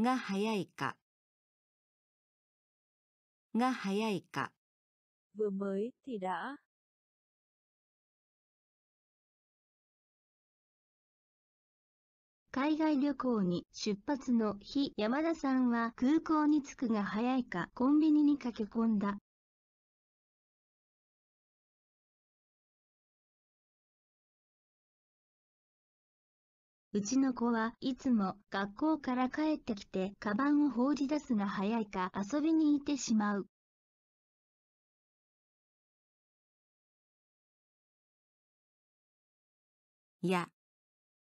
が早いか。が早いか。Vừa mới thì đã. 海外旅行に出発の日、山田さんは空港に着くが早いかコンビニに駆け込んだ。うちの子はいつも学校から帰ってきてカバンを放り出すが早いか遊びに行ってしまう。や、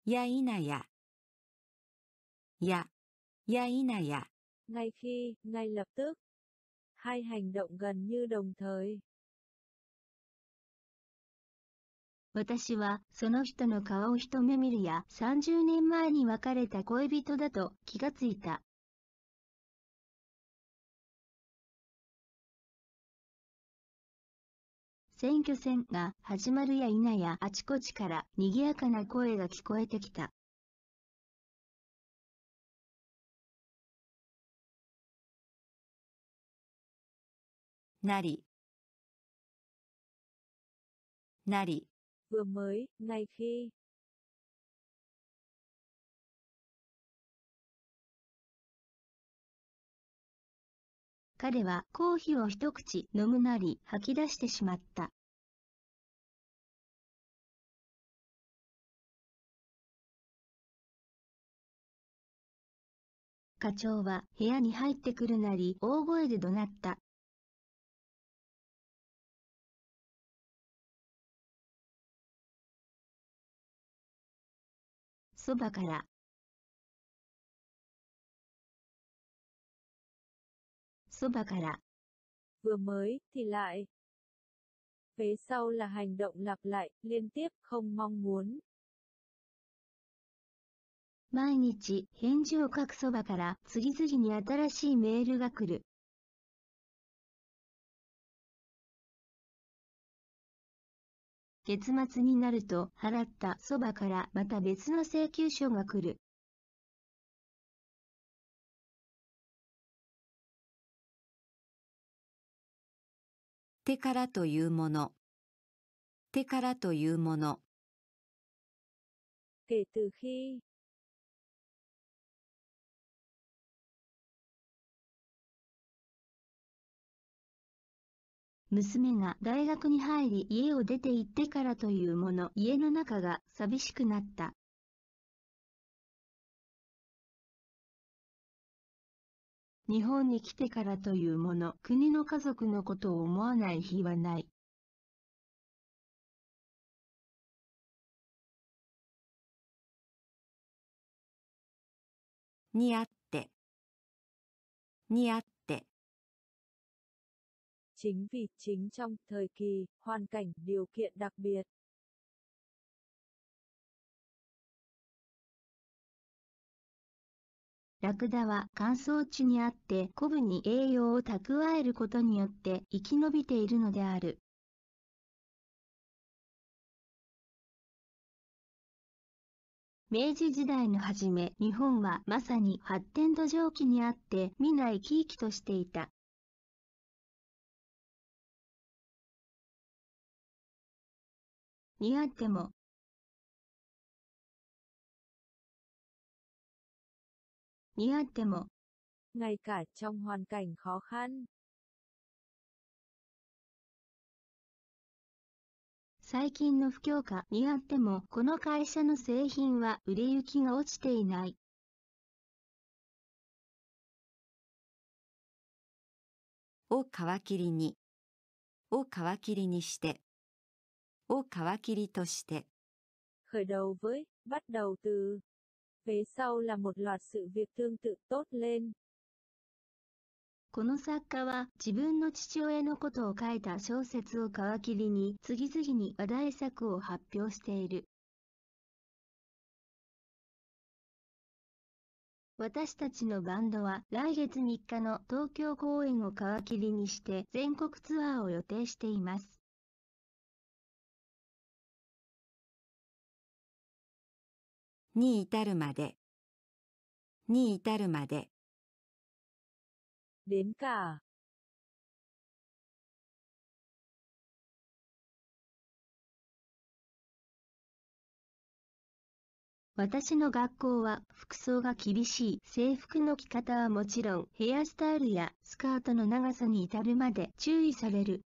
やいなや。や、やいなや。ngay khi, ngay lập tức. Hai hành động gần như đồng thời. 私はその人の顔を一目見るや30年前に別れた恋人だと気がついた。選挙戦が始まるや否やあちこちから賑やかな声が聞こえてきた。なり、なり、Vừa mới, ngay khi. 彼はコーヒーを一口飲むなり吐き出してしまった。課長は部屋に入ってくるなり大声で怒鳴った。そばから、そばから、Vừa mới, thì lại. Phía sau là hành động lặp lại, liên tiếp, không mong muốn. 毎日返事を書くそばから次々に新しいメールが来る。月末になると払ったそばからまた別の請求書が来る。手からというもの。手からというもの。Kể từ khi. 娘が大学に入り家を出て行ってからというもの。家の中が寂しくなった。日本に来てからというもの。国の家族のことを思わない日はない。にあって。にあって。Chính vì chính trong thời kỳ, hoàn cảnh, điều kiện đặc biệt. ラクダは乾燥地にあって古部に栄養を蓄えることによって生き延びているのである。明治時代の初め、日本はまさに発展途上期にあって見ない地域としていた。似合っても、似合っても、Ngay cả trong hoàn cảnh khó khăn. 最近の不況下にあっても、この会社の製品は売れ行きが落ちていない。を皮切りに。を皮切りにして。を皮切りとして、Khởi đầu với, bắt đầu từ. Sau là một loạt sự việc tương tự tốt lên. この作家は自分の父親のことを書いた小説を皮切りに次々に話題作を発表している。私たちのバンドは来月3日の東京公演を皮切りにして全国ツアーを予定しています。に至るまで、に至るまで、Đến cả. 私の学校は服装が厳しい制服の着方はもちろんヘアスタイルやスカートの長さに至るまで注意される。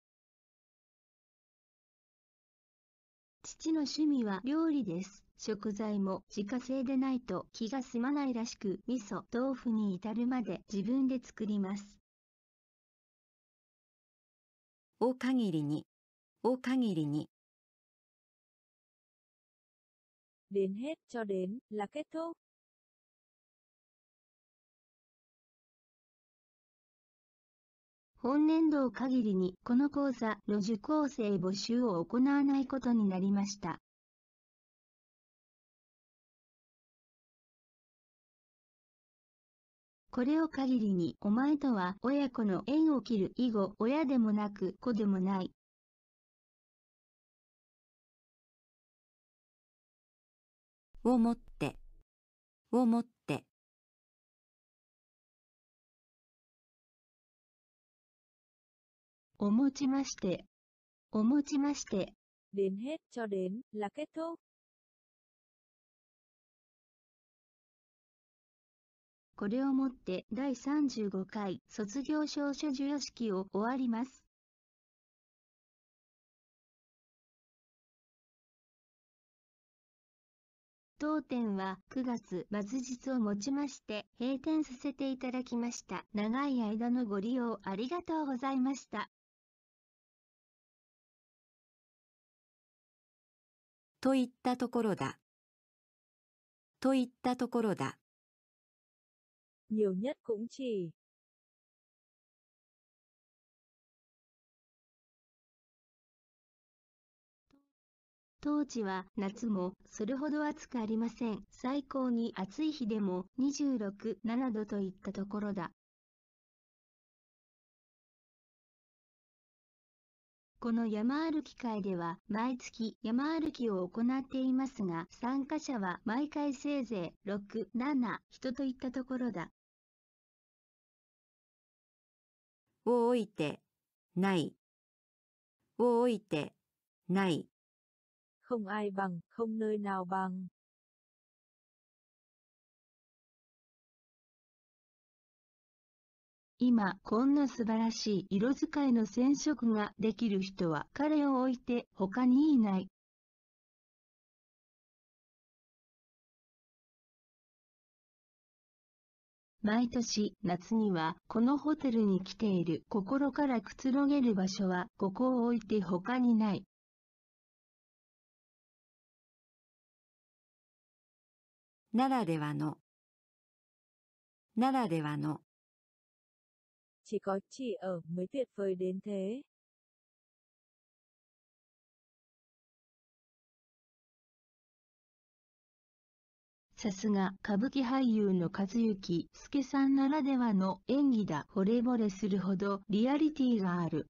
父の趣味は料理です。食材も自家製でないと気が済まないらしく、味噌、豆腐に至るまで自分で作ります。を限りに、を限りに、Đến hết cho đến, là kết thúc. 本年度を限りにこの講座の受講生募集を行わないことになりました。これを限りに、お前とは親子の縁を切る以後、親でもなく子でもない。をもって、をもって、をもちまして、をもちまして、Đến hết cho đến, là kết thúc. これをもって第35回卒業証書授与式を終わります。当店は9月末日をもちまして閉店させていただきました。長い間のご利用ありがとうございました。といったところだ。といったところだ。Nhiều nhất cũng chỉ. 当時は夏もそれほど暑くありません。最高に暑い日でも26、7度といったところだ。この山歩き会では毎月山歩きを行っていますが、参加者は毎回せいぜい6、7人といったところだ。を置いて、ない。を置いて、ない。Không ai bằng, không nơi nào bằng. 今こんな素晴らしい色使いの染色ができる人は彼を置いて他にいない。毎年夏にはこのホテルに来ている心からくつろげる場所はここを置いて他にない。ならではの、ならではの、Chỉ có chỉ ở mới tuyệt vời đến thế. さすが歌舞伎俳優の和幸助さんならではの演技だ。惚れ惚れするほどリアリティがある。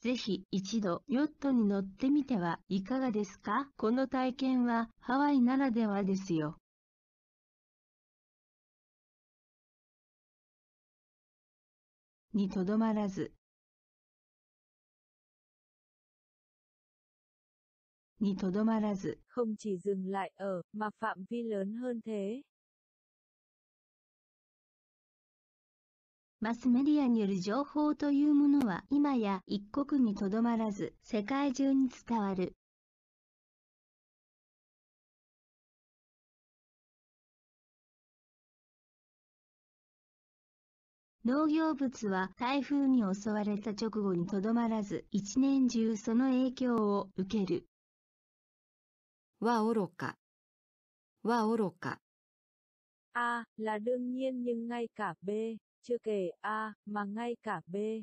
ぜひ一度ヨットに乗ってみてはいかがですか？この体験はハワイならではですよ。にとどまらず、にとどまらず、Không chỉ dừng lại ở, mà phạm vi lớn hơn thế. マスメディアによる情報というものは今や一国にとどまらず世界中に伝わる。農業物は台風に襲われた直後にとどまらず、一年中その影響を受ける。は愚か。は愚か。A là đương nhiên nhưng ngay cả B, chưa kể A mà ngay cả B.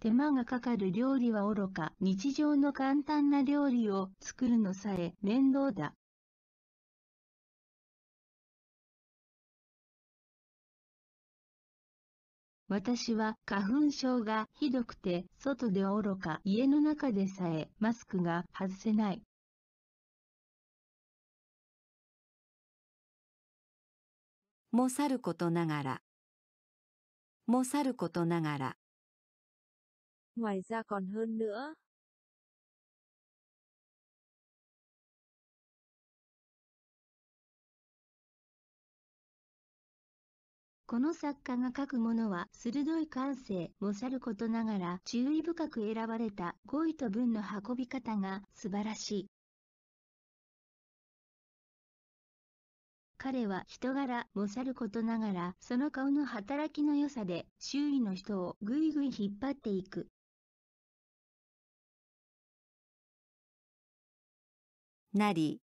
手間がかかる料理は愚か、日常の簡単な料理を作るのさえ面倒だ。私は花粉症がひどくて、外で愚か、家の中でさえマスクが外せない。もさることながら。もさることながら。Ngoài ra còn hơn nữa. この作家が書くものは鋭い感性もさることながら注意深く選ばれた語彙と文の運び方が素晴らしい。彼は人柄もさることながらその顔の働きの良さで周囲の人をぐいぐい引っ張っていく。なり。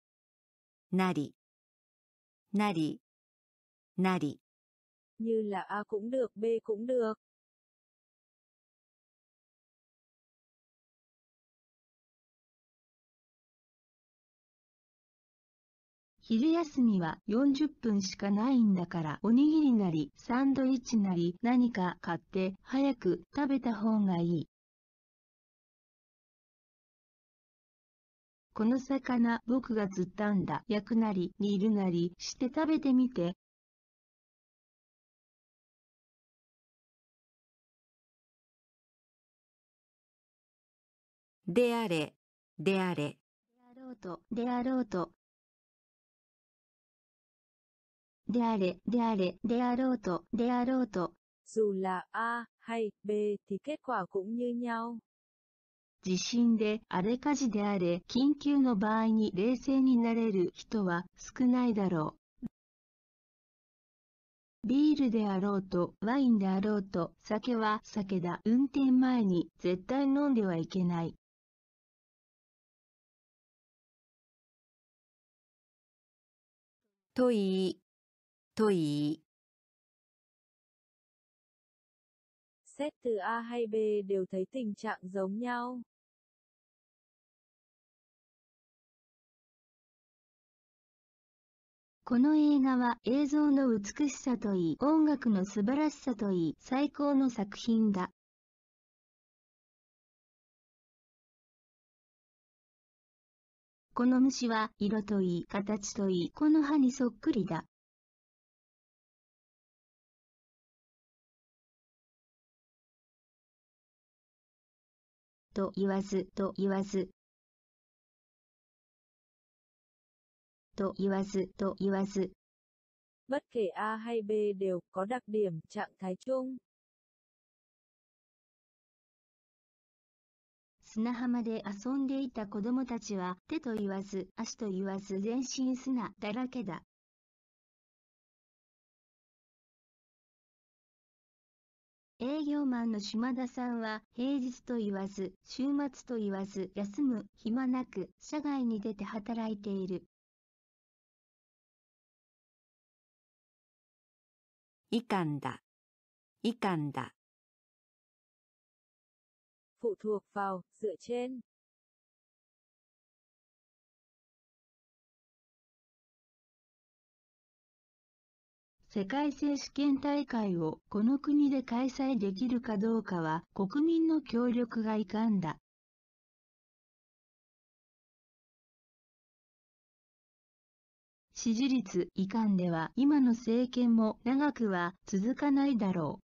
なり。なり。なり。Như là A cũng được B cũng được. 昼休みは40分しかないんだからおにぎりなりサンドイッチなり何か買って早く食べた方がいい。この魚僕が釣ったんだ。焼くなり煮るなりして食べてみて。であれ。であれ。であろうと、であろうと。であれ、であれ、であろうと、であろうと。Dù là A hay B thì kết quả cũng như nhau. 地震であれ火事であれ、緊急の場合に冷静になれる人は少ないだろう。ビールであろうと、ワインであろうと、酒は酒だ。運転前に絶対飲んではいけない。と言い。と言い。Xét từ A hay B đều thấy tình trạng giống nhau. この映画は映像の美しさといい、音楽の素晴らしさといい、最高の作品だ。この虫は色といい、形といい、この葉にそっくりだ。と言わず、と言わず。と言わず、と言わず。Bất kể A hay B đều có đặc điểm trạng thái chung. 砂浜で遊んでいた子供たちは手と言わず足と言わず全身砂だらけだ。営業マンの島田さんは平日と言わず週末と言わず休む暇なく社外に出て働いている。いかんだ。いかんだ。Phụ thuộc vào, dựa trên. 世界選手権大会をこの国で開催できるかどうかは国民の協力がいかんだ。支持率いかんでは今の政権も長くは続かないだろう。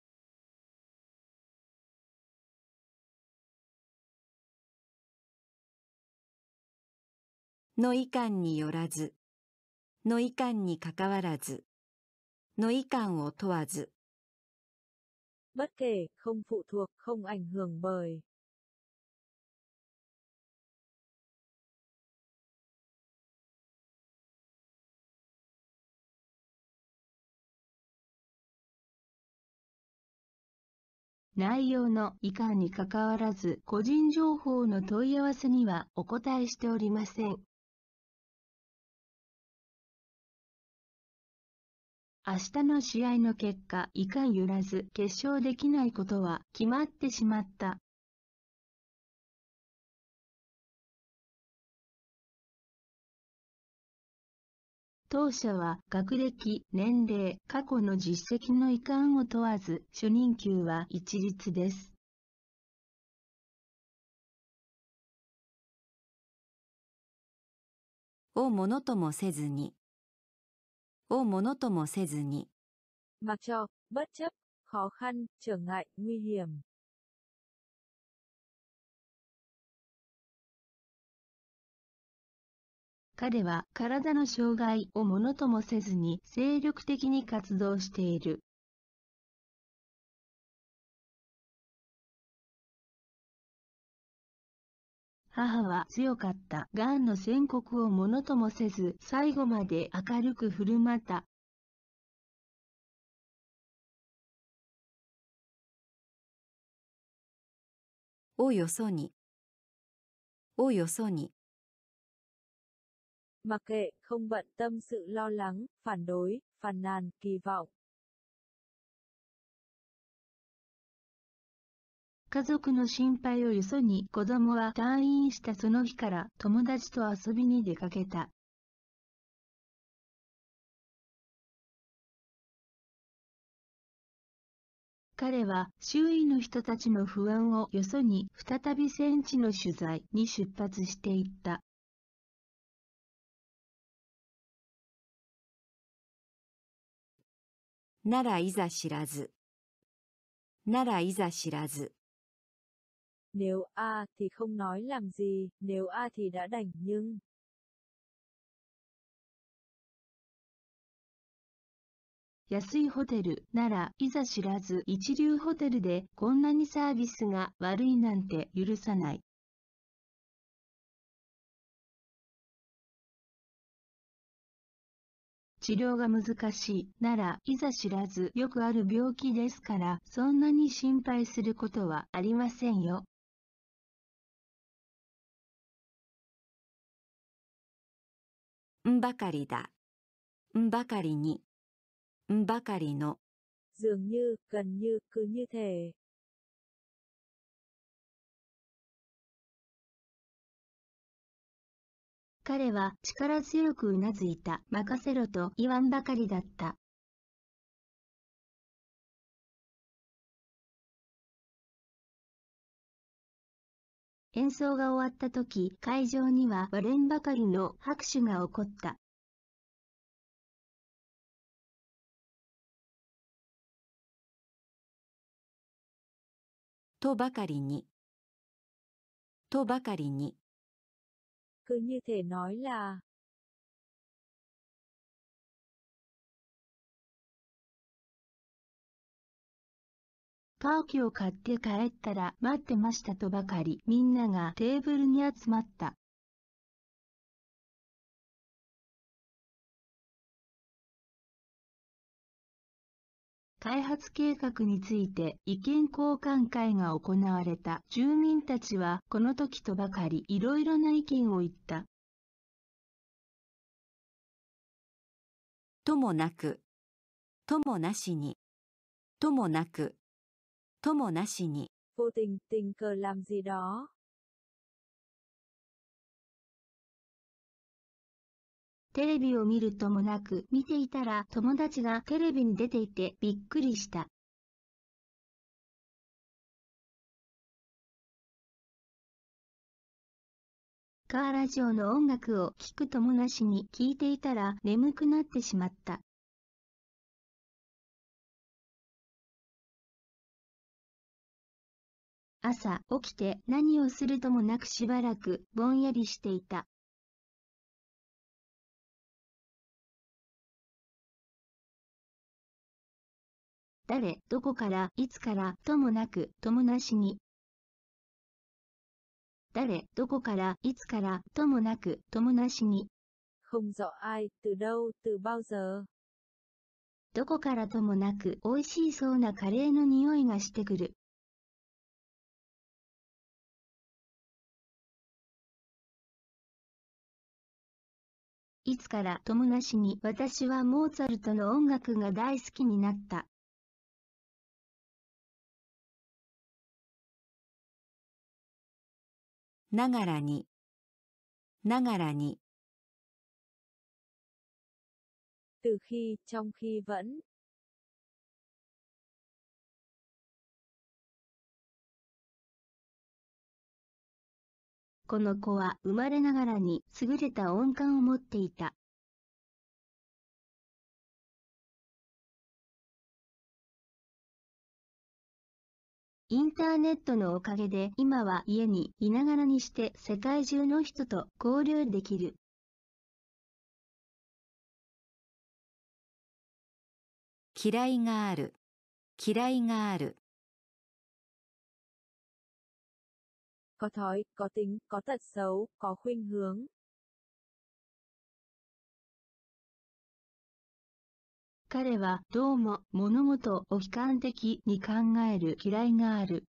の遺憾によらず、の遺憾にかかわらず、の遺憾を問わず。bất kể, không phụ thuộc, không ảnh hưởng bởi. 内容の以下にかかわらず、個人情報の問い合わせにはお答えしておりません。明日の試合の結果、いかん揺らず決勝できないことは決まってしまった。当社は学歴、年齢、過去の実績の遺憾を問わず、初任給は一律です。をものともせずに、をものともせずに。彼は体の障害をものともせずに精力的に活動している。母は強かった。癌の宣告をものともせず、最後まで明るく振る舞った。をよそに。およそに。負け、không bận tâm sự lo lắng、反対、反難、期望。家族の心配をよそに子供は退院したその日から友達と遊びに出かけた。彼は周囲の人たちの不安をよそに再び戦地の取材に出発していった。ならいざ知らず。ならいざ知らず。Nếu A thì không nói làm gì, nếu A thì đã đành nhưng. 安いホテルならいざ知らず一流ホテルでこんなにサービスが悪いなんて許さない。治療が難しいならいざ知らずよくある病気ですからそんなに心配することはありませんよ。んばかりだ。んばかりに。んばかりの。dường như, gần như, cứ như thể. 彼は力強くうなずいた。任せろと言わんばかりだった。演奏が終わった時、会場には割れんばかりの拍手が起こった。とばかりに。とばかりに。cứ như thể nói là パーキを買って帰ったら待ってましたとばかりみんながテーブルに集まった。開発計画について意見交換会が行われた住民たちはこの時とばかりいろいろな意見を言った。ともなく、ともなしに、ともなく、ともなしに。vô tình tình cờ làm gì đó. テレビを見るともなく、見ていたら友達がテレビに出ていてびっくりした。カーラジオの音楽を聴くともなしに聞いていたら眠くなってしまった。朝起きて何をするともなくしばらくぼんやりしていた。誰、どこから、いつから、ともなく、ともなしに。誰、どこから、いつから、ともなく、ともなしに。không rõ ai, từ đâu, từ bao giờ. どこからともなく、美味しいそうなカレーの匂いがしてくる。いつからともなしに私はモーツァルトの音楽が大好きになった。ながらに、ながらに。từ khi, trong khi vẫn. この子は生まれながらに優れた音感を持っていた。インターネットのおかげで今は家にいながらにして世界中の人と交流できる。嫌いがある、嫌いがある。Có thói, có tính, có tật xấu, có khuynh hướng. 彼はどうも物事を悲観的に考える嫌いがある。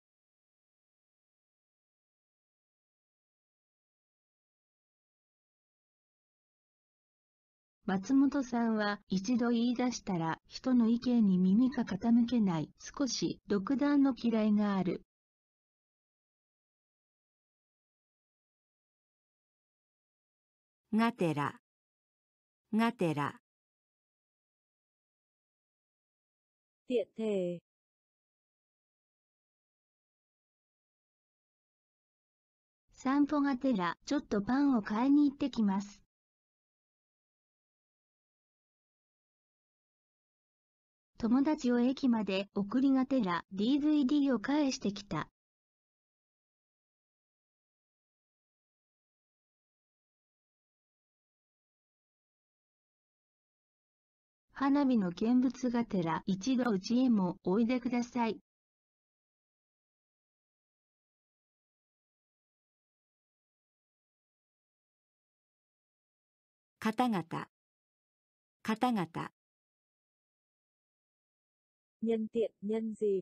松本さんは一度言い出したら人の意見に耳が傾けない少し独断の嫌いがある。がてら、がてら。tiện thể 散歩がてら、ちょっとパンを買いに行ってきます。友達を駅まで送りがてら DVD を返してきた。花火の見物がてら一度うちへもおいでください。方々、方々。nhân tiện, nhân dịp.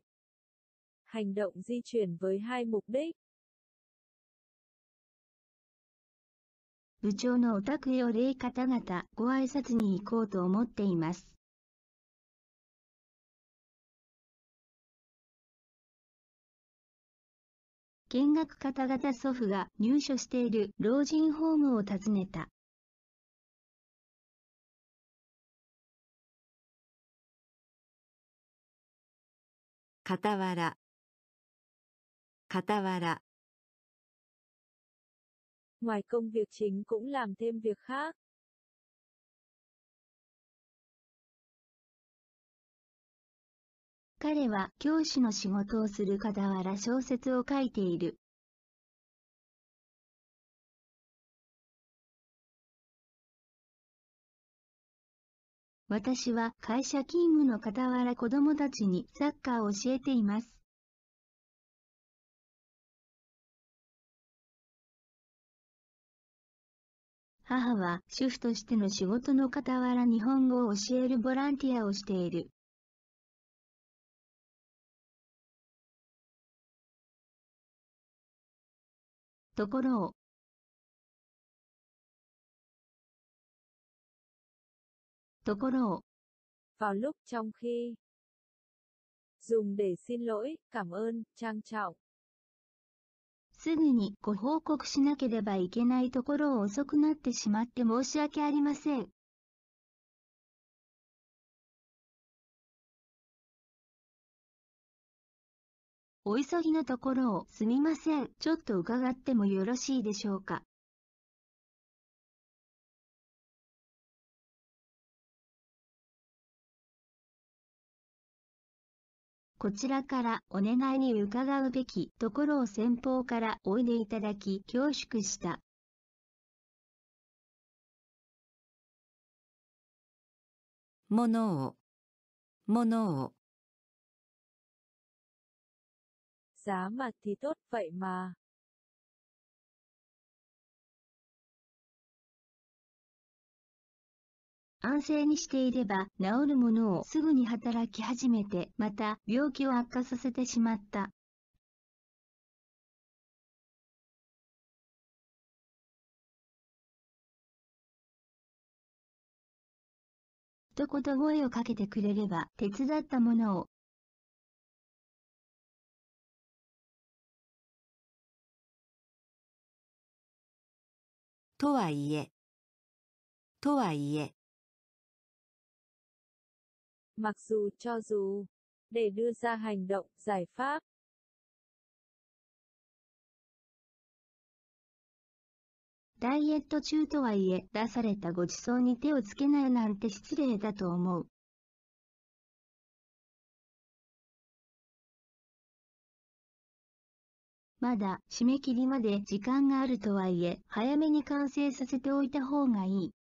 Hành động di chuyển với hai mục đích. 部長のお宅へお礼方々ご挨拶に行こうと思っています。見学方々祖父が入所している老人ホームを訪ねた。傍ら、傍ら。Ngoài công việc chính cũng làm thêm việc khác. 彼は教師の仕事をする傍ら小説を書いている。私は会社勤務の傍ら子供たちにサッカーを教えています。母は主婦としての仕事の傍ら日本語を教えるボランティアをしている。ところを。ところを。vào lúc trong khi。dùng để xin lỗi、すぐにご報告しなければいけないところを遅くなってしまって申し訳ありません。お急ぎのところをすみません。ちょっと伺ってもよろしいでしょうか。こちらからお願いに伺うべきところを先方からおいでいただき恐縮した。ものを、ものを。giá mà thì tốt vậy mà. 安静にしていれば治るものをすぐに働き始めて、また病気を悪化させてしまった。一言声をかけてくれれば手伝ったものをとはいえ、とはいえ、mặc dù cho dù, để đưa ra hành động, giải pháp, ダイエット中とはいえ出されたご馳走に手をつけないなんて失礼だと思う。まだ締め切りまで時間があるとはいえ、早めに完成させておいた方がいい。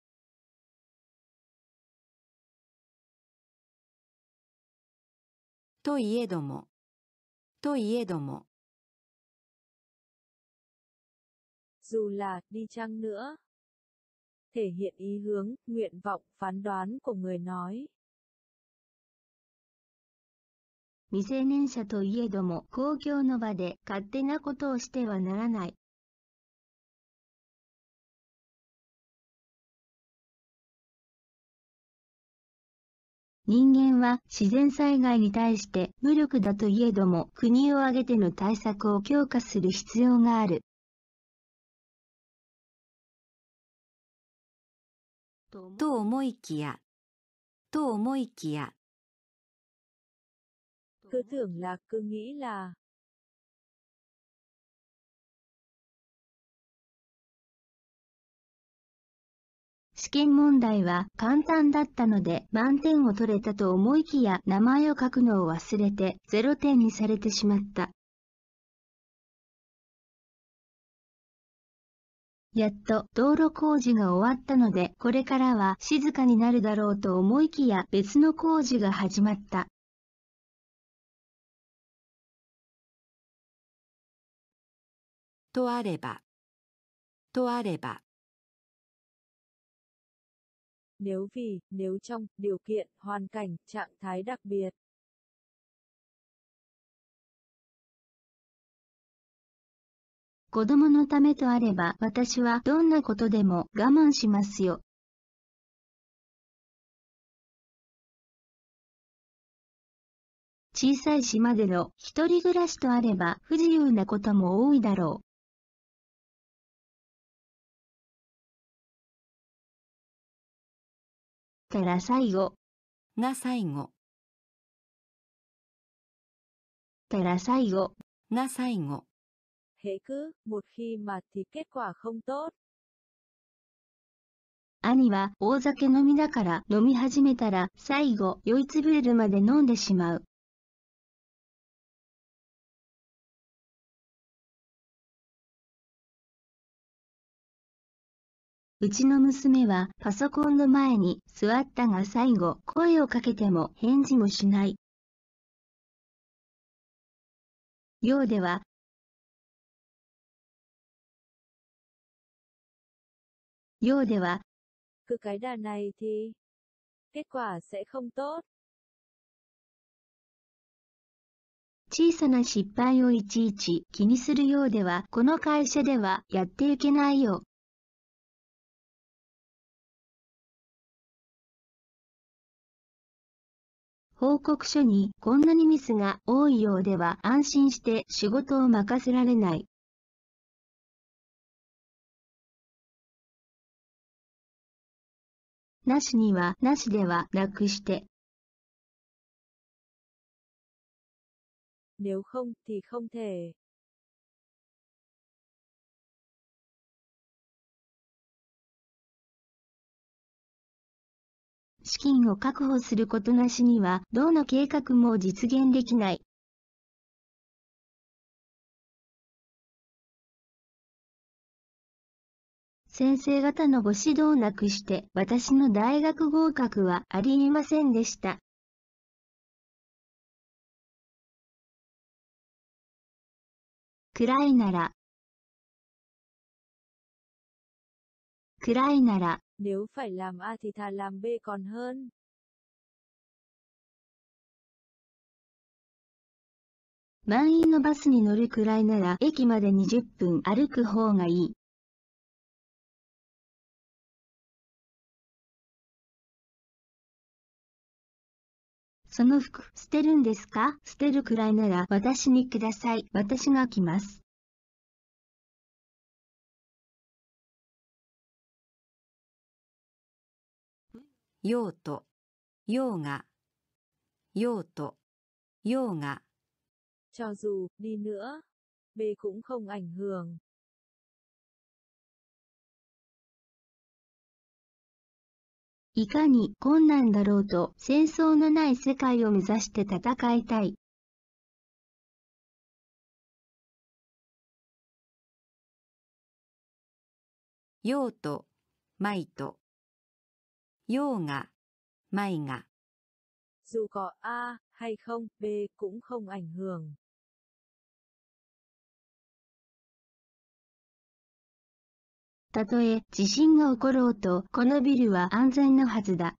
といえども、といえども、dù là đi chăng nữa. Thể hiện ý hướng, nguyện vọng, phán đoán của người nói. 未成年者といえども公共の場で勝手なことをしてはならない。人間は自然災害に対して無力だといえども国を挙げての対策を強化する必要がある。と思いきや、と思いきや、Cứ tưởng là cứ nghĩ là, 試験問題は簡単だったので満点を取れたと思いきや名前を書くのを忘れて0点にされてしまった。やっと道路工事が終わったのでこれからは静かになるだろうと思いきや別の工事が始まった。とあれば、とあれば、nếu vì, nếu trong, điều kiện, hoàn cảnh, trạng thái đặc biệt. 子供のためとあれば私はどんなことでも我慢しますよ。小さい島での一人暮らしとあれば不自由なことも多いだろう。たら最後、が最後、たら最後、が最後、Hễ cứ, một khi mà thì kết quả không tốt. 兄は大酒飲みだから飲み始めたら最後酔いつぶれるまで飲んでしまう。うちの娘はパソコンの前に座ったが最後声をかけても返事もしない。ようでは、ようでは Cứ cái đà này thì, kết quả sẽ không tốt. 小さな失敗をいちいち気にするようではこの会社ではやっていけないよ。報告書にこんなにミスが多いようでは安心して仕事を任せられない。なしにはなしではなくして。Nếu không thì không thể. 資金を確保することなしには、どの計画も実現できない。先生方のご指導なくして、私の大学合格はありえませんでした。暗いなら、暗いなら、Nếu phải làm A thì thà làm B còn hơn. 満員のバスに乗るくらいなら駅まで20分歩く方がいい。その服捨てるんですか？捨てるくらいなら私にください。私が来ます。用途、用が、用途、用が。Cho dù đi nữa, B cũng không ảnh hưởng. いかに困難だろうと戦争のない世界を目指して戦いたい。用と、米と。用が、米が。Dù có A hay không, B cũng không ảnh hưởng. たとえ地震が起ころうと、このビルは安全のはずだ。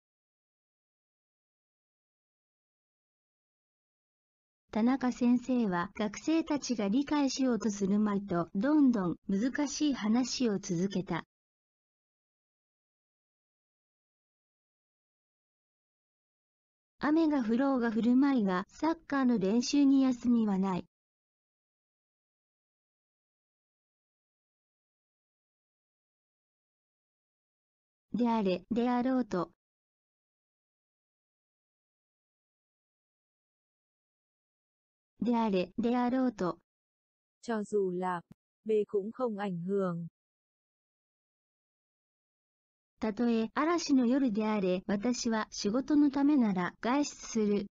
田中先生は学生たちが理解しようとするまいとどんどん難しい話を続けた。雨が降ろうが降るまいがサッカーの練習に休みはない。であれ、であろうと。であれ、であろうと。Cho dù là, B cũng không ảnh hưởng. たとえ嵐の夜であれ、私は仕事のためなら外出する。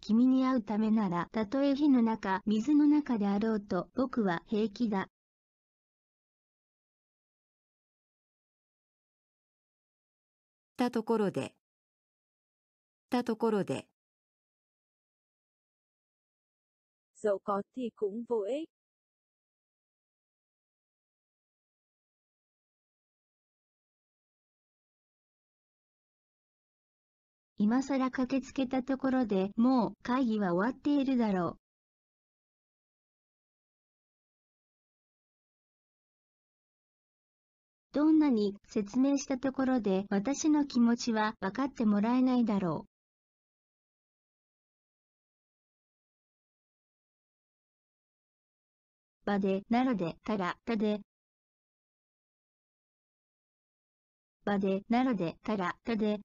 君に会うためなら、たとえ火の中、水の中であろうと、僕は平気だ。たところで、たところで。Dẫu có thì cũng vô ích. 今さら駆けつけたところでもう会議は終わっているだろう。どんなに説明したところで私の気持ちは分かってもらえないだろう。場で、ならで、たら、たで。場で、ならで、たら、たで。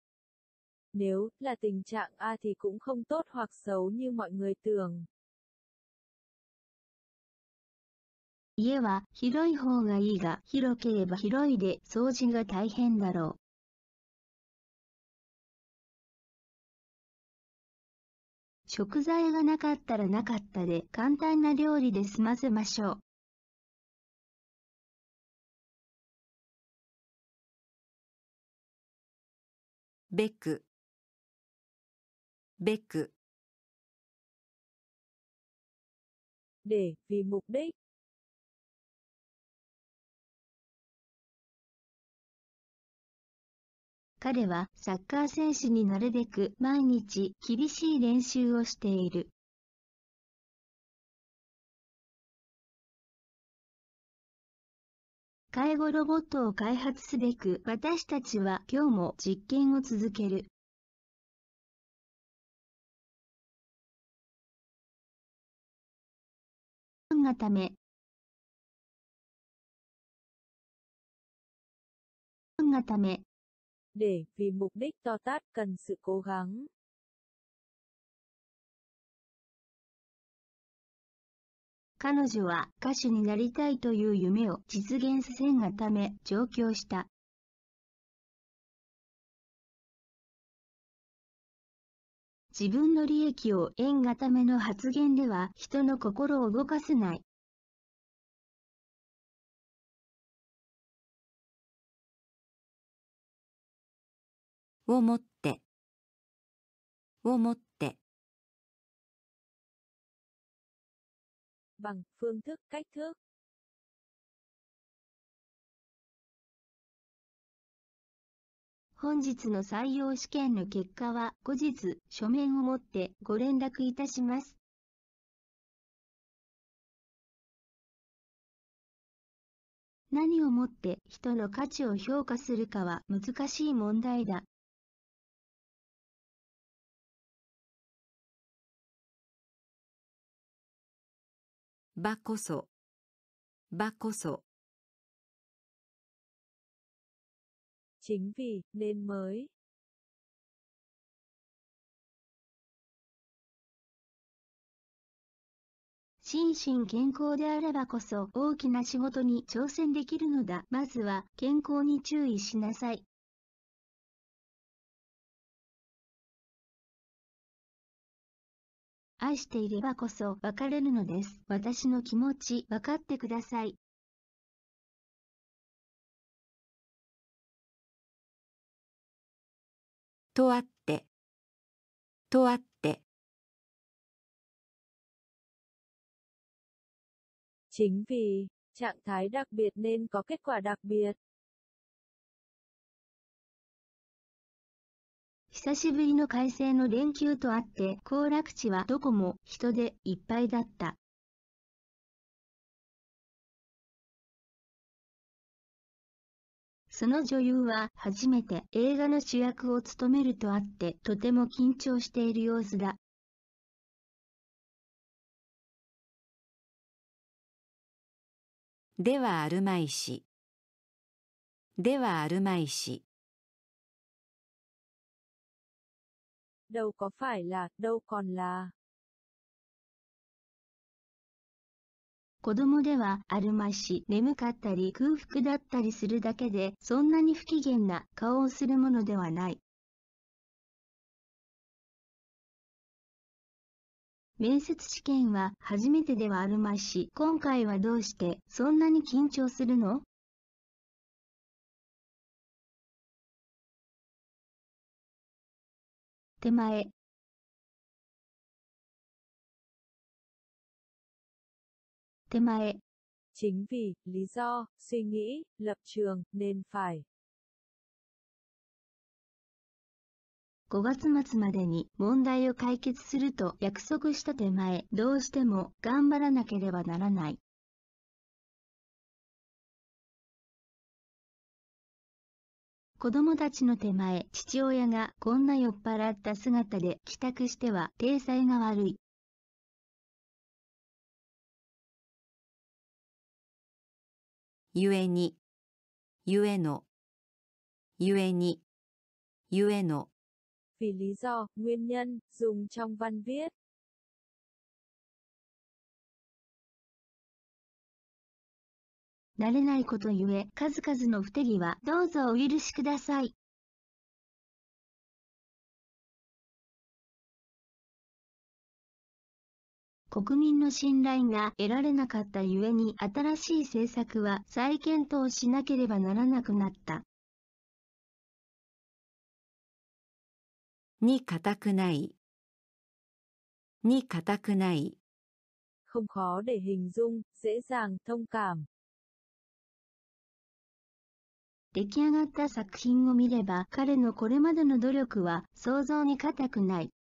Nếu là tình trạng A thì cũng không tốt hoặc xấu như mọi người tưởng. 家は広い方がいいが、広ければ広いで掃除が大変だろう。食材がなかったらなかったで簡単な料理で済ませましょう。ベクベク để vì mục đích 彼はサッカー選手になるべく毎日厳しい練習をしている。介護ロボットを開発すべく私たちは今日も実験を続ける。がため？がため？彼女は歌手になりたいという夢を実現させんがため上京した。自分の利益を得んがための発言では人の心を動かせない。をもって、をもって。phương thức cách thức 本日の採用試験の結果は後日書面をもってご連絡いたします。何をもって人の価値を評価するかは難しい問題だ。ばこそ、ばこそ。Chính vì, nên mới. 心身健康であればこそ大きな仕事に挑戦できるのだ。まずは健康に注意しなさい。愛していればこそ別れるのです。私の気持ち分かってください。とあって、とあって。Chính vì, trạng thái đặc biệt nên có kết quả đặc biệt. 久しぶりの快晴の連休とあって、行楽地はどこも人でいっぱいだった。その女優は初めて映画の主役を務めるとあって、とても緊張している様子だ。ではあるまいし。ではあるまいし。Đâu có phải là, đâu còn là. 子供ではあるまし、眠かったり空腹だったりするだけで、そんなに不機嫌な顔をするものではない。面接試験は初めてではあるまし、今回はどうしてそんなに緊張するの手前、手前、Chính vì, lý do, suy nghĩ, lập trường, nên phải. 5月末までに問題を解決すると約束した手前、どうしても頑張らなければならない。子供たちの手前、父親がこんな酔っ払った姿で帰宅しては体裁が悪い。ゆえに、ゆえの、ゆえに、ゆえの。Vì lý do, nguyên nhân, dùng trong văn viết. 慣れないことゆえ、数々の不手際、どうぞお許しください。国民の信頼が得られなかったゆえに新しい政策は再検討しなければならなくなった。に固くない。に固くない。Không khó để hình dung, dễ dàng thông cảm. 出来上がった作品を見れば彼のこれまでの努力は想像に難くない。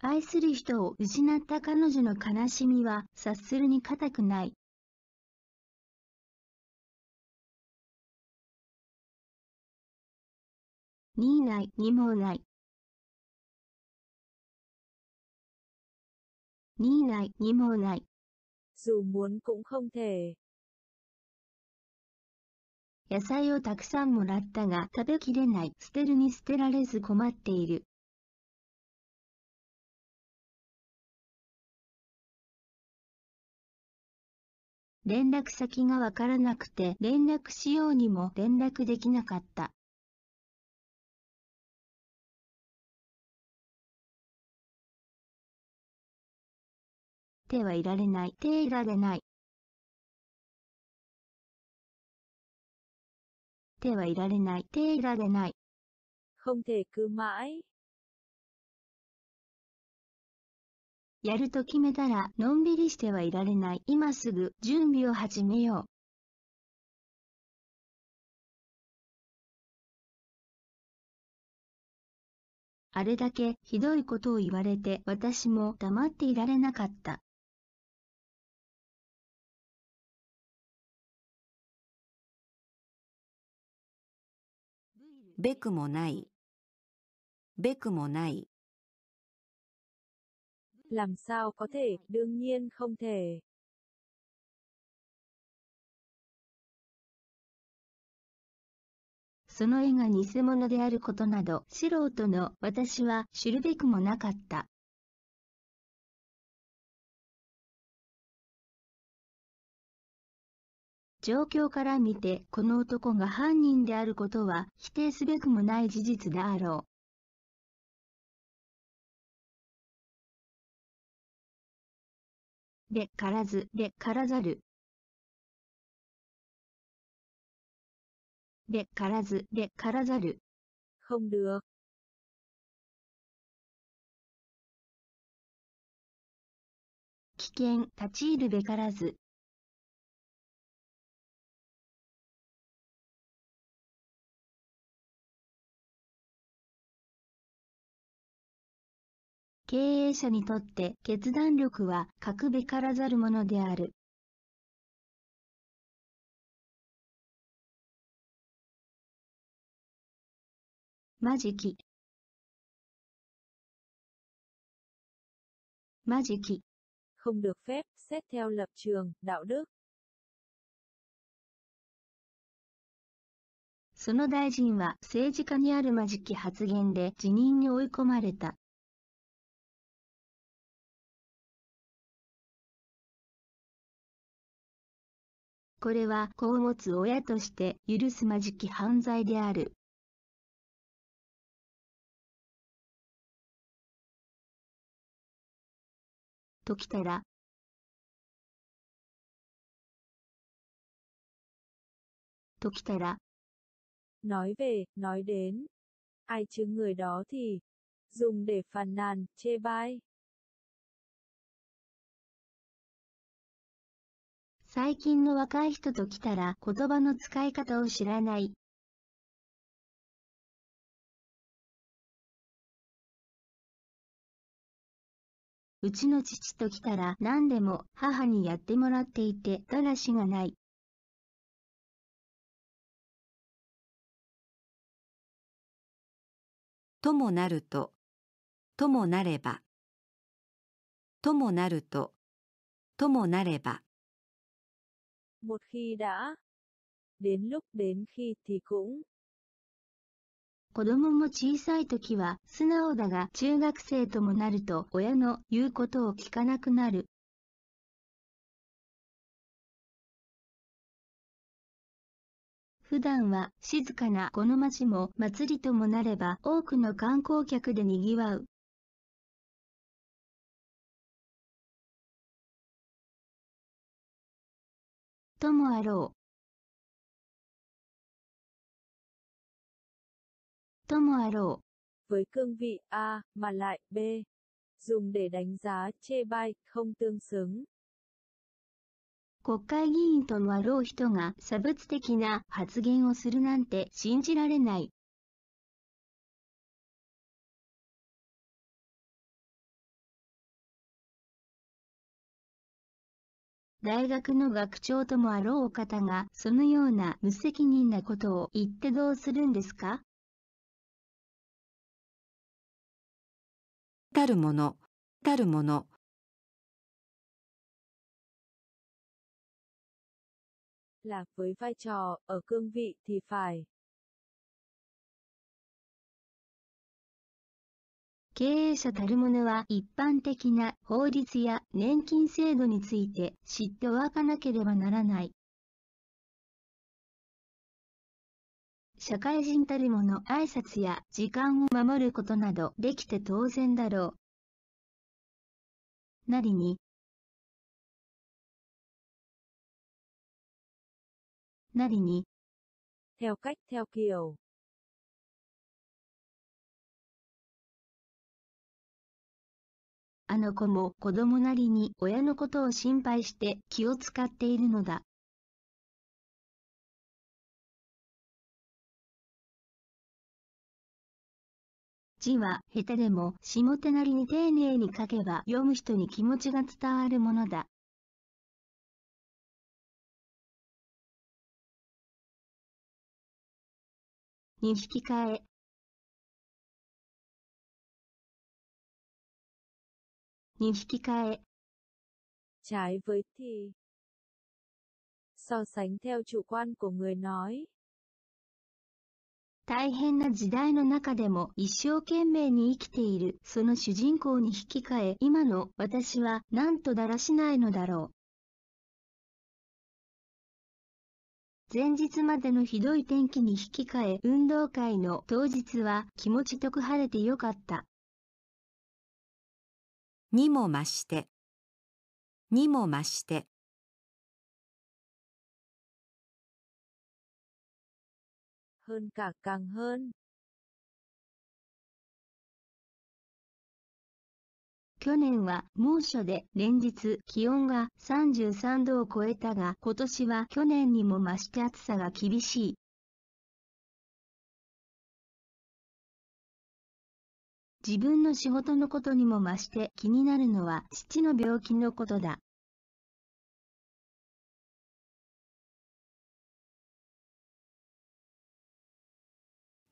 愛する人を失った彼女の悲しみは察するに難くない。にない、にもない。にない、にもない。Dù muốn cũng không thể. 野菜をたくさんもらったが食べきれない。捨てるに捨てられず困っている。連絡先がわからなくて連絡しようにも連絡できなかった。手はいられない。手いられない。手はいられない。手いられない。Không thể cứ mãi. やると決めたらのんびりしてはいられない。今すぐ準備を始めよう。あれだけひどいことを言われて私も黙っていられなかった。べくもない。べくもない。Làm sao có thể, đương nhiên không thể. その絵が偽物であることなど素人の私は知るべくもなかった。状況から見てこの男が犯人であることは否定すべくもない事実であろう。でからずでからざる。でからずでからざる。không được。危険立ち入るべからず。経営者にとって決断力は欠くべからざるものである。まじき。まじき。không được phép xét theo lập trường, đạo đức. その大臣は政治家にあるまじき発言で辞任に追い込まれた。これは子を持つ親として許すまじき犯罪である。ときたら、ときたら、nói về, nói đến. Ai chứ người đó thì, dùng để phàn nàn, chê bai. 最近の若い人と来たら言葉の使い方を知らない。うちの父と来たら何でも母にやってもらっていてだらしがない。ともなると、ともなれば。ともなると、ともなれば。Một khi đã. Đến lúc đến khi thì cũng. 子供も小さい時は素直だが中学生ともなると親の言うことを聞かなくなる。普段は静かなこの町も祭りともなれば多くの観光客で賑わう。ともあろう。ともあろう。với cương vị A mà lại B, dùng để đánh giá chê bai, không tương xứng. 国会議員ともあろう人が差別的な発言をするなんて信じられない。大学の学長ともあろうお方がそのような無責任なことを言ってどうするんですか？たるもの、たるもの。là với vai trò ở cương vị thì phải 経営者たる者は一般的な法律や年金制度について知っておかなければならない。社会人たる者挨拶や時間を守ることなどできて当然だろう。なりに、なりに、theo cách theo kiểu あの子も子供なりに親のことを心配して気を使っているのだ。字は下手でも下手なりに丁寧に書けば読む人に気持ちが伝わるものだ。に引き換え。に引き換え。trái với thì so sánh theo chủ quan của người nói 大変な時代の中でも一生懸命に生きているその主人公に引き換え今の私はなんとだらしないのだろう。前日までのひどい天気に引き換え運動会の当日は気持ちよく晴れてよかった。にも増して、にも増して。hơn cả càng hơn 去年は猛暑で連日気温が33度を超えたが今年は去年にも増して暑さが厳しい。自分の仕事のことにも増して気になるのは父の病気のことだ。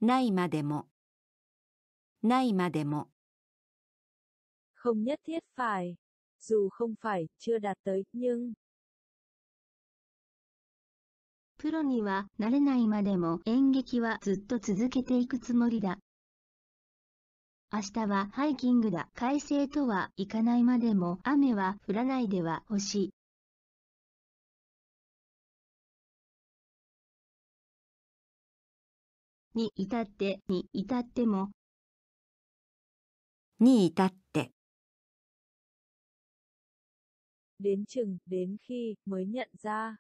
ないまでも、ないまでも。Không nhất thiết phải, dù không phải, chưa đạt tới, nhưng プロにはなれないまでも演劇はずっと続けていくつもりだ。明日はハイキングだ。快晴とはいかないまでも雨は降らないでは欲しい。に至ってに至ってもに至って đến chừng đến khi mới nhận ra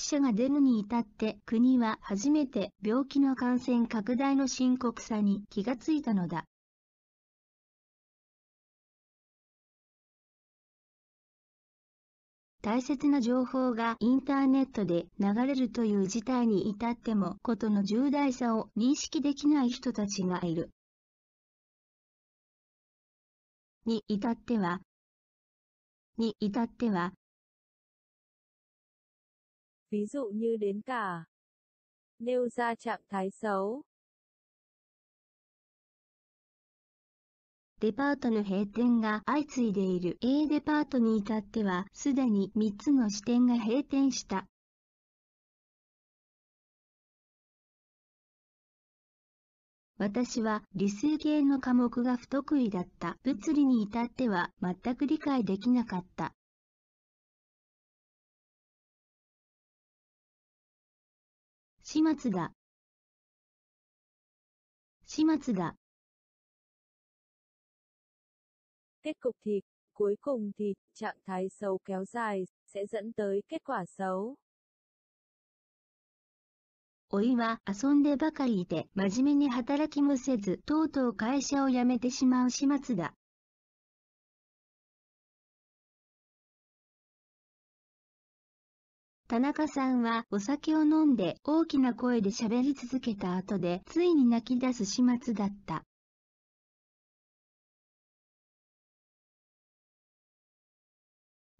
死者が出るに至って国は初めて病気の感染拡大の深刻さに気がついたのだ。大切な情報がインターネットで流れるという事態に至ってもことの重大さを認識できない人たちがいる。に至っては、に至っては、ví dụ như đến cả nêu ra trạng thái xấu デパートの閉店が相次いでいる A デパートに至ってはすでに3つの支店が閉店した。私は理数系の科目が不得意だった。物理に至っては全く理解できなかった。始末だ。始末だ。Kết cục thì, cuối cùng thì, trạng thái xấu kéo dài, sẽ dẫn tới kết quả xấu. おいは遊んでばかりいて真面目に働きもせずとうとう会社を辞めてしまう始末だ。田中さんはお酒を飲んで大きな声で喋り続けた後でついに泣き出す始末だった。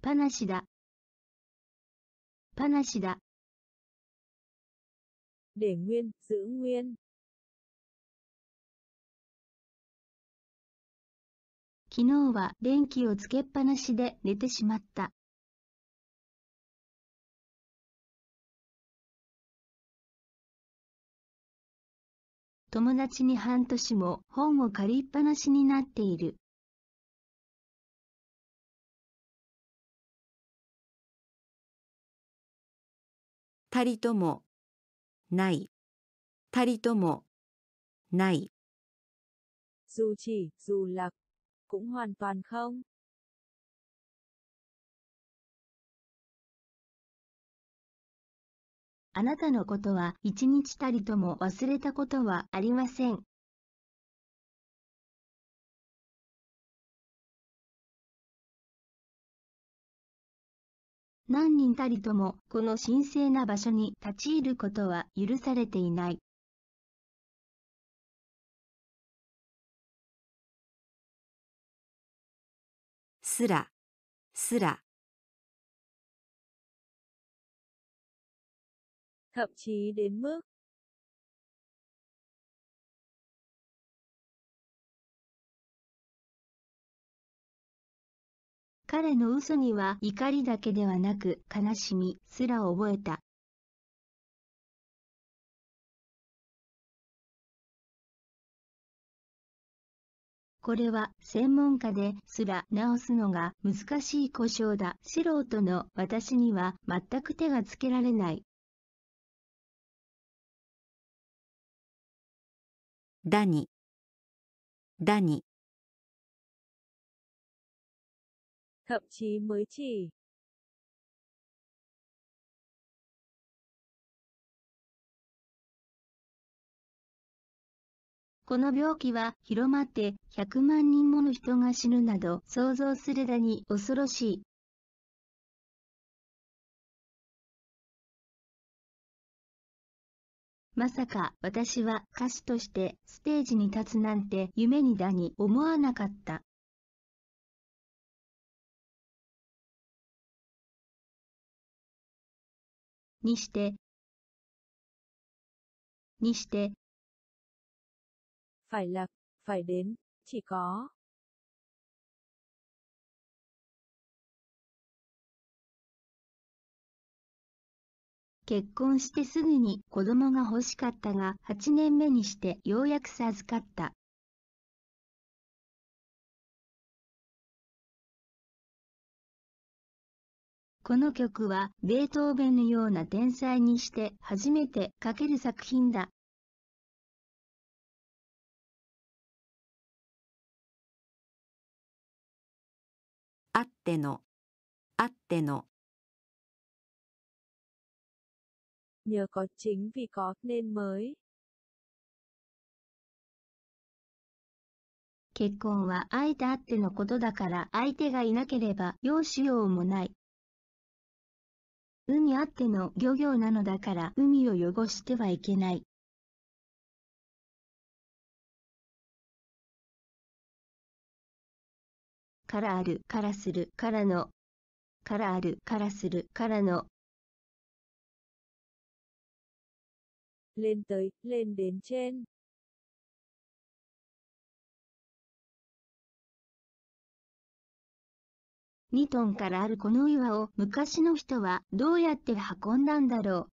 話だ。話だ。để nguyên, giữ nguyên. 昨日は電気をつけっぱなしで寝てしまった。友達に半年も本を借りっぱなしになっている。たりとも、ない。たりとも、ない。dù chỉ, dù là, cũng hoàn toàn không. あなたのことは一日たりとも忘れたことはありません。何人たりともこの神聖な場所に立ち入ることは許されていない。すら、すら。Thậm chí đến mức, 彼の嘘には怒りだけではなく悲しみすら覚えた。これは専門家ですら直すのが難しい故障だ。素人の私には全く手がつけられない。だに、だに、thậm chí mới chỉ, この病気は広まって100万人もの人が死ぬなど想像するだに恐ろしい。まさか私は歌手としてステージに立つなんて夢にだに思わなかった。にして、にして、phải là, phải đến, chỉ có, 結婚してすぐに子供が欲しかったが、8年目にしてようやく授かった。この曲はベートーベンのような天才にして初めて書ける作品だ。あっての、あっての、nhờ có chính vì có nên mới, 結婚は相手あってのことだから相手がいなければようしようもない。海あっての漁業なのだから海を汚してはいけない。からある、からする、からの、からある、からする、からの、lên tới, lên đến trên, 2トンからあるこの岩を昔の人はどうやって運んだんだろう?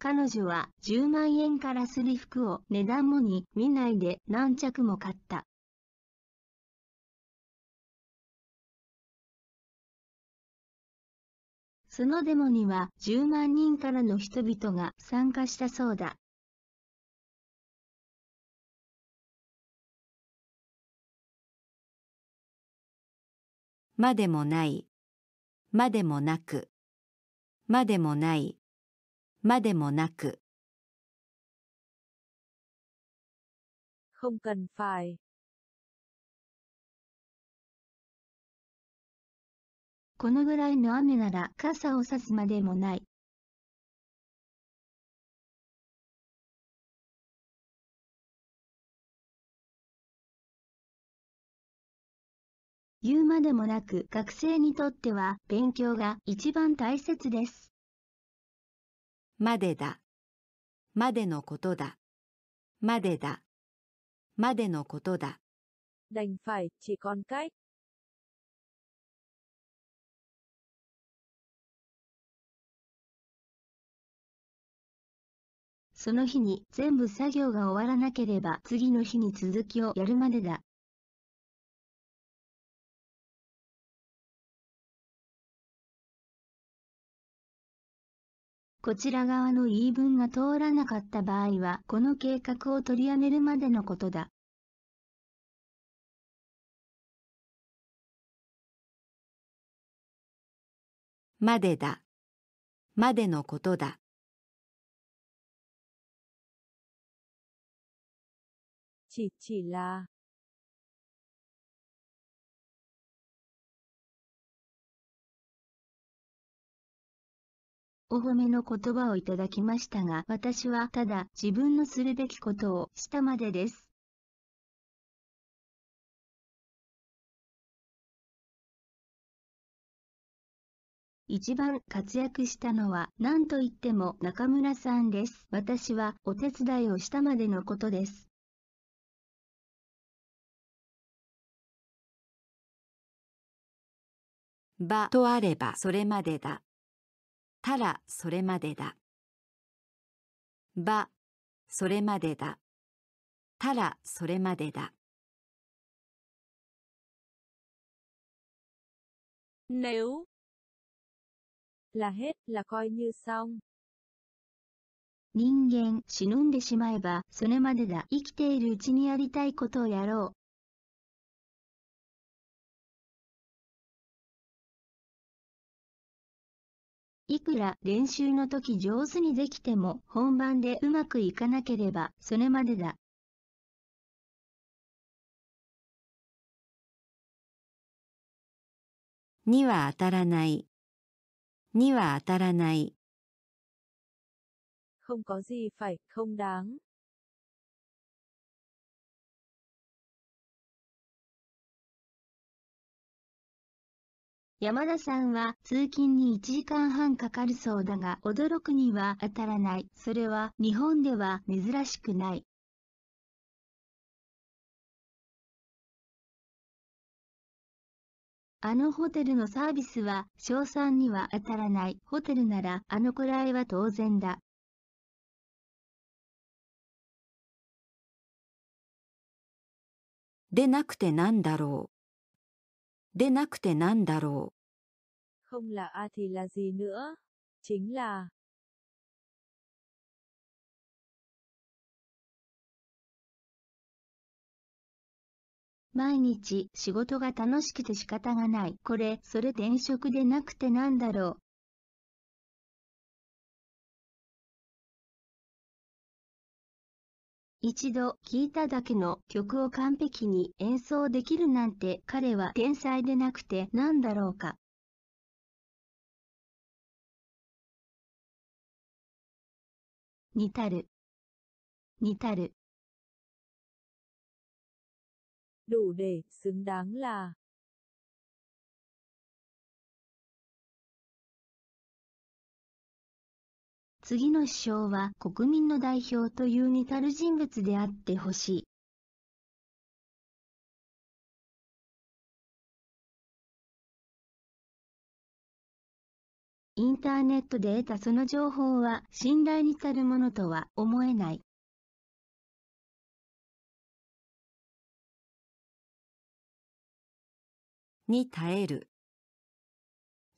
彼女は10万円からする服を値段もに見ないで何着も買った。そのデモには10万人からの人々が参加したそうだ。までもない、までもなく、までもない、までもなく、không cần phải, このぐらいの雨なら傘をさすまでもない。言うまでもなく学生にとっては勉強が一番大切です。までだ、までのことだ、までだ、までのことだ、đành phải, chỉ còn cách, その日に全部作業が終わらなければ次の日に続きをやるまでだ。こちら側の言い分が通らなかった場合は、この計画を取りやめるまでのことだ。までだ、までのことだ、chỉ chỉ là, お褒めの言葉をいただきましたが、私はただ自分のするべきことをしたまでです。一番活躍したのは何と言っても中村さんです。私はお手伝いをしたまでのことです。ばとあればそれまでだ。たらそれまでだ。ば、それまでだ。たらそれまでだ。nếu là hết là coi như xong. 人間死ぬんでしまえばそれまでだ生きているうちにやりたいことをやろういくら練習の時上手にできても本番でうまくいかなければそれまでだには当たらないには当たらない。Không có gì phải không đáng. 山田さんは通勤に1時間半かかるそうだが驚くには当たらない。それは日本では珍しくない。あのホテルのサービスは賞賛には当たらない。ホテルならあのくらいは当然だ。でなくてなんだろう。でなくてなんだろう。không là a thì là gì nữa? Chính là 毎日仕事が楽しくて仕方がない。これ、それ転職でなくてなんだろう。一度聴いただけの曲を完璧に演奏できるなんて彼は天才でなくて何だろうか。似たる。似たる。đủ để xứng đáng là 次の首相は国民の代表という似たる人物であってほしい。インターネットで得たその情報は信頼に足るものとは思えない。に耐える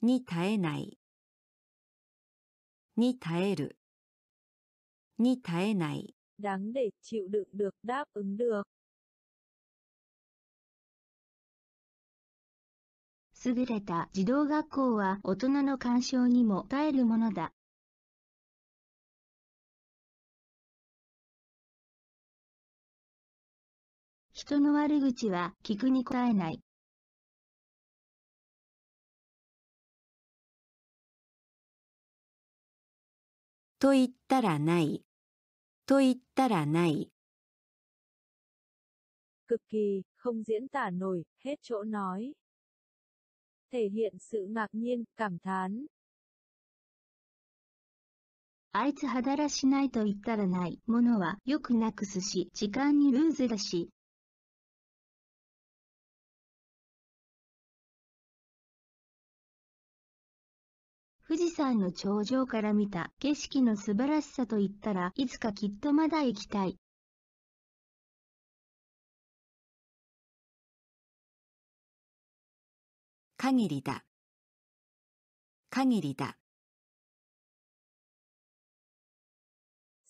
に耐えないに耐えるに耐えない đáng để chịu đựng được đáp ứng được 優れた児童学校は大人の干渉にも耐えるものだ。人の悪口は聞くに答えない。と言ったらない。と言ったらない。cực kỳ, không diễn tả nổi, hết chỗ nói. Thể hiện sự ngạc nhiên, cảm thán. あいつはだらしないと言ったらない。ものはよくなくすし、時間にルーズだし、富士山の頂上から見た景色の素晴らしさといったらいつかきっとまだ行きたい。限りだ。限りだ。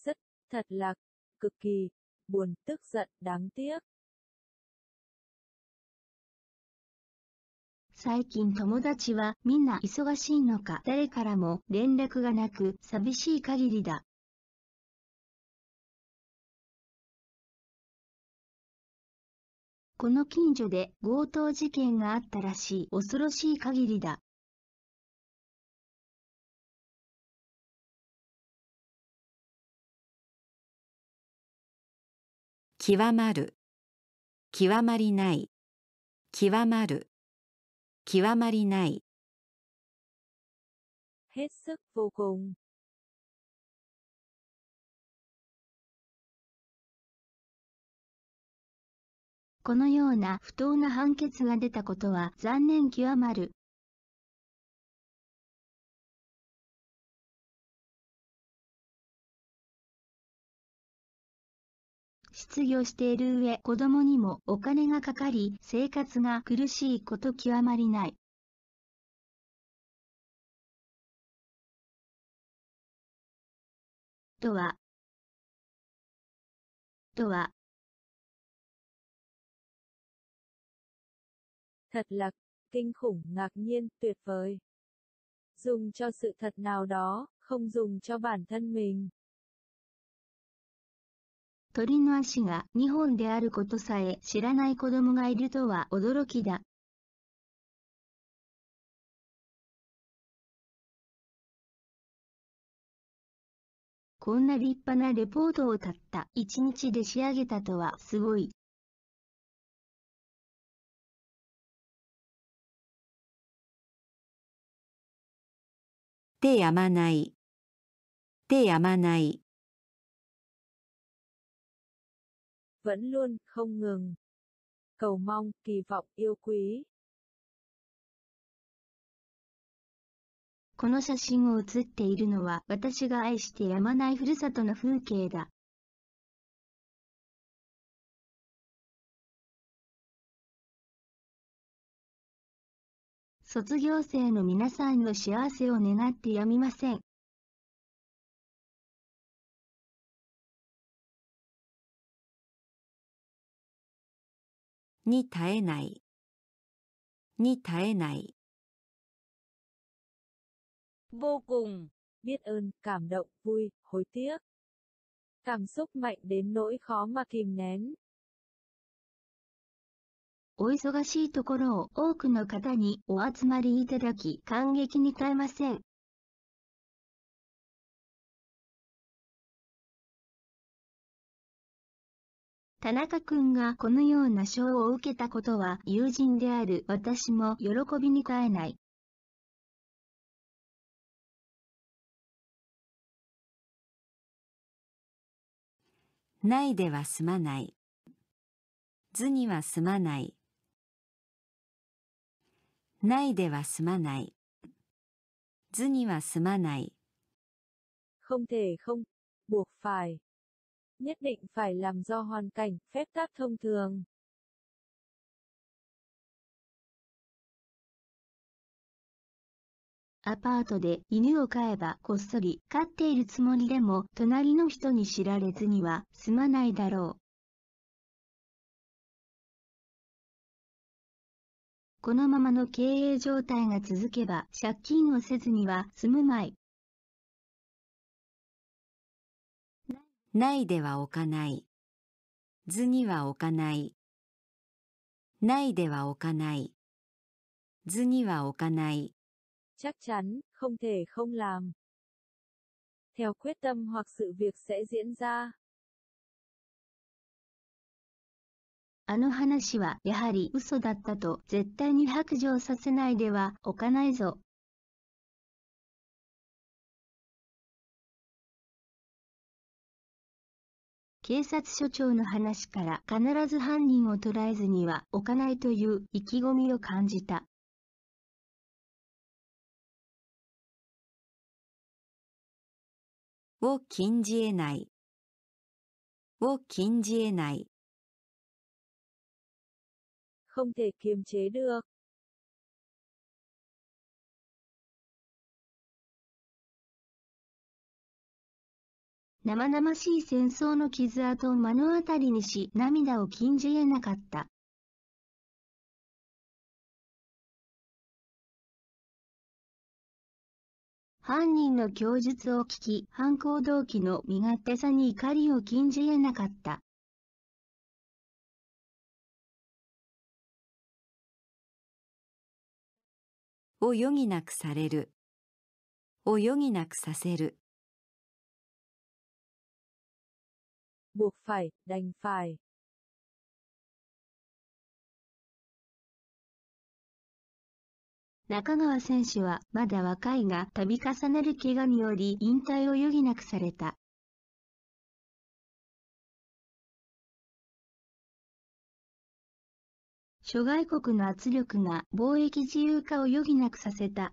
rất thật là cực kỳ buồn tức giận đáng tiếc 最近友達はみんな忙しいのか誰からも連絡がなく寂しい限りだ。この近所で強盗事件があったらしい恐ろしい限りだ。極まる極まりない極まる極まりない hết sức vô cùng. このような不当な判決が出たことは残念極まる。失業している上、子供にもお金がかかり、生活が苦しいこと極まりない。とは、とは、thật là kinh khủng, ngạc nhiên, tuyệt vời. Dùng cho sự thật nào đó, không dùng cho bản thân mình. 鳥の足が2本であることさえ知らない子供がいるとは驚きだ。こんな立派なレポートをたった1日で仕上げたとはすごい。手やまない。手やまない。Vẫn luôn, không ngừng. Cầu mong, kỳ vọng, yêu quý. この写真を写っているのは私が愛してやまないふるさとの風景だ。卒業生の皆さんの幸せを願ってやみません。に耐えない。に耐えない。vô cùng, biết ơn, cảm động, vui, hối tiếc. Cảm xúc mạnh đến nỗi khó mà kìm nén. お忙しいところを多くの方にお集まりいただき感激に耐えません。田中君がこのような賞を受けたことは友人である私も喜びに耐えない。ないでは済まない。図には済まない。ないでは済まない。図には済まない。không thể không, buộc phải. Nhất định phải làm do hoàn cảnh, phép tắc thông thường. アパートで犬を飼えばこっそり飼っているつもりでも隣の人に知られずには済まないだろう。このままの経営状態が続けば借金をせずには済むまい。ないでは置かない。図には置かない。ないでは置かない。図には置かない。chắc chắn, không thể không làm. Theo quyết tâm hoặc sự việc sẽ diễn ra. あの話はやはり嘘だったと絶対に白状させないではおかないぞ。警察署長の話から必ず犯人を捕らえずには置かないという意気込みを感じた。を禁じ得ない。を禁じ得ない。không thể kiềm chế được. 生々しい戦争の傷跡を目の当たりにし涙を禁じ得なかった。犯人の供述を聞き、犯行動機の身勝手さに怒りを禁じ得なかった。を余儀なくされる。を余儀なくさせる。Buộc phải, đành phải. Nakagawa 選手はまだ若いが度重なる怪我により引退を余儀なくされた。諸外国の圧力が貿易自由化を余儀なくさせた。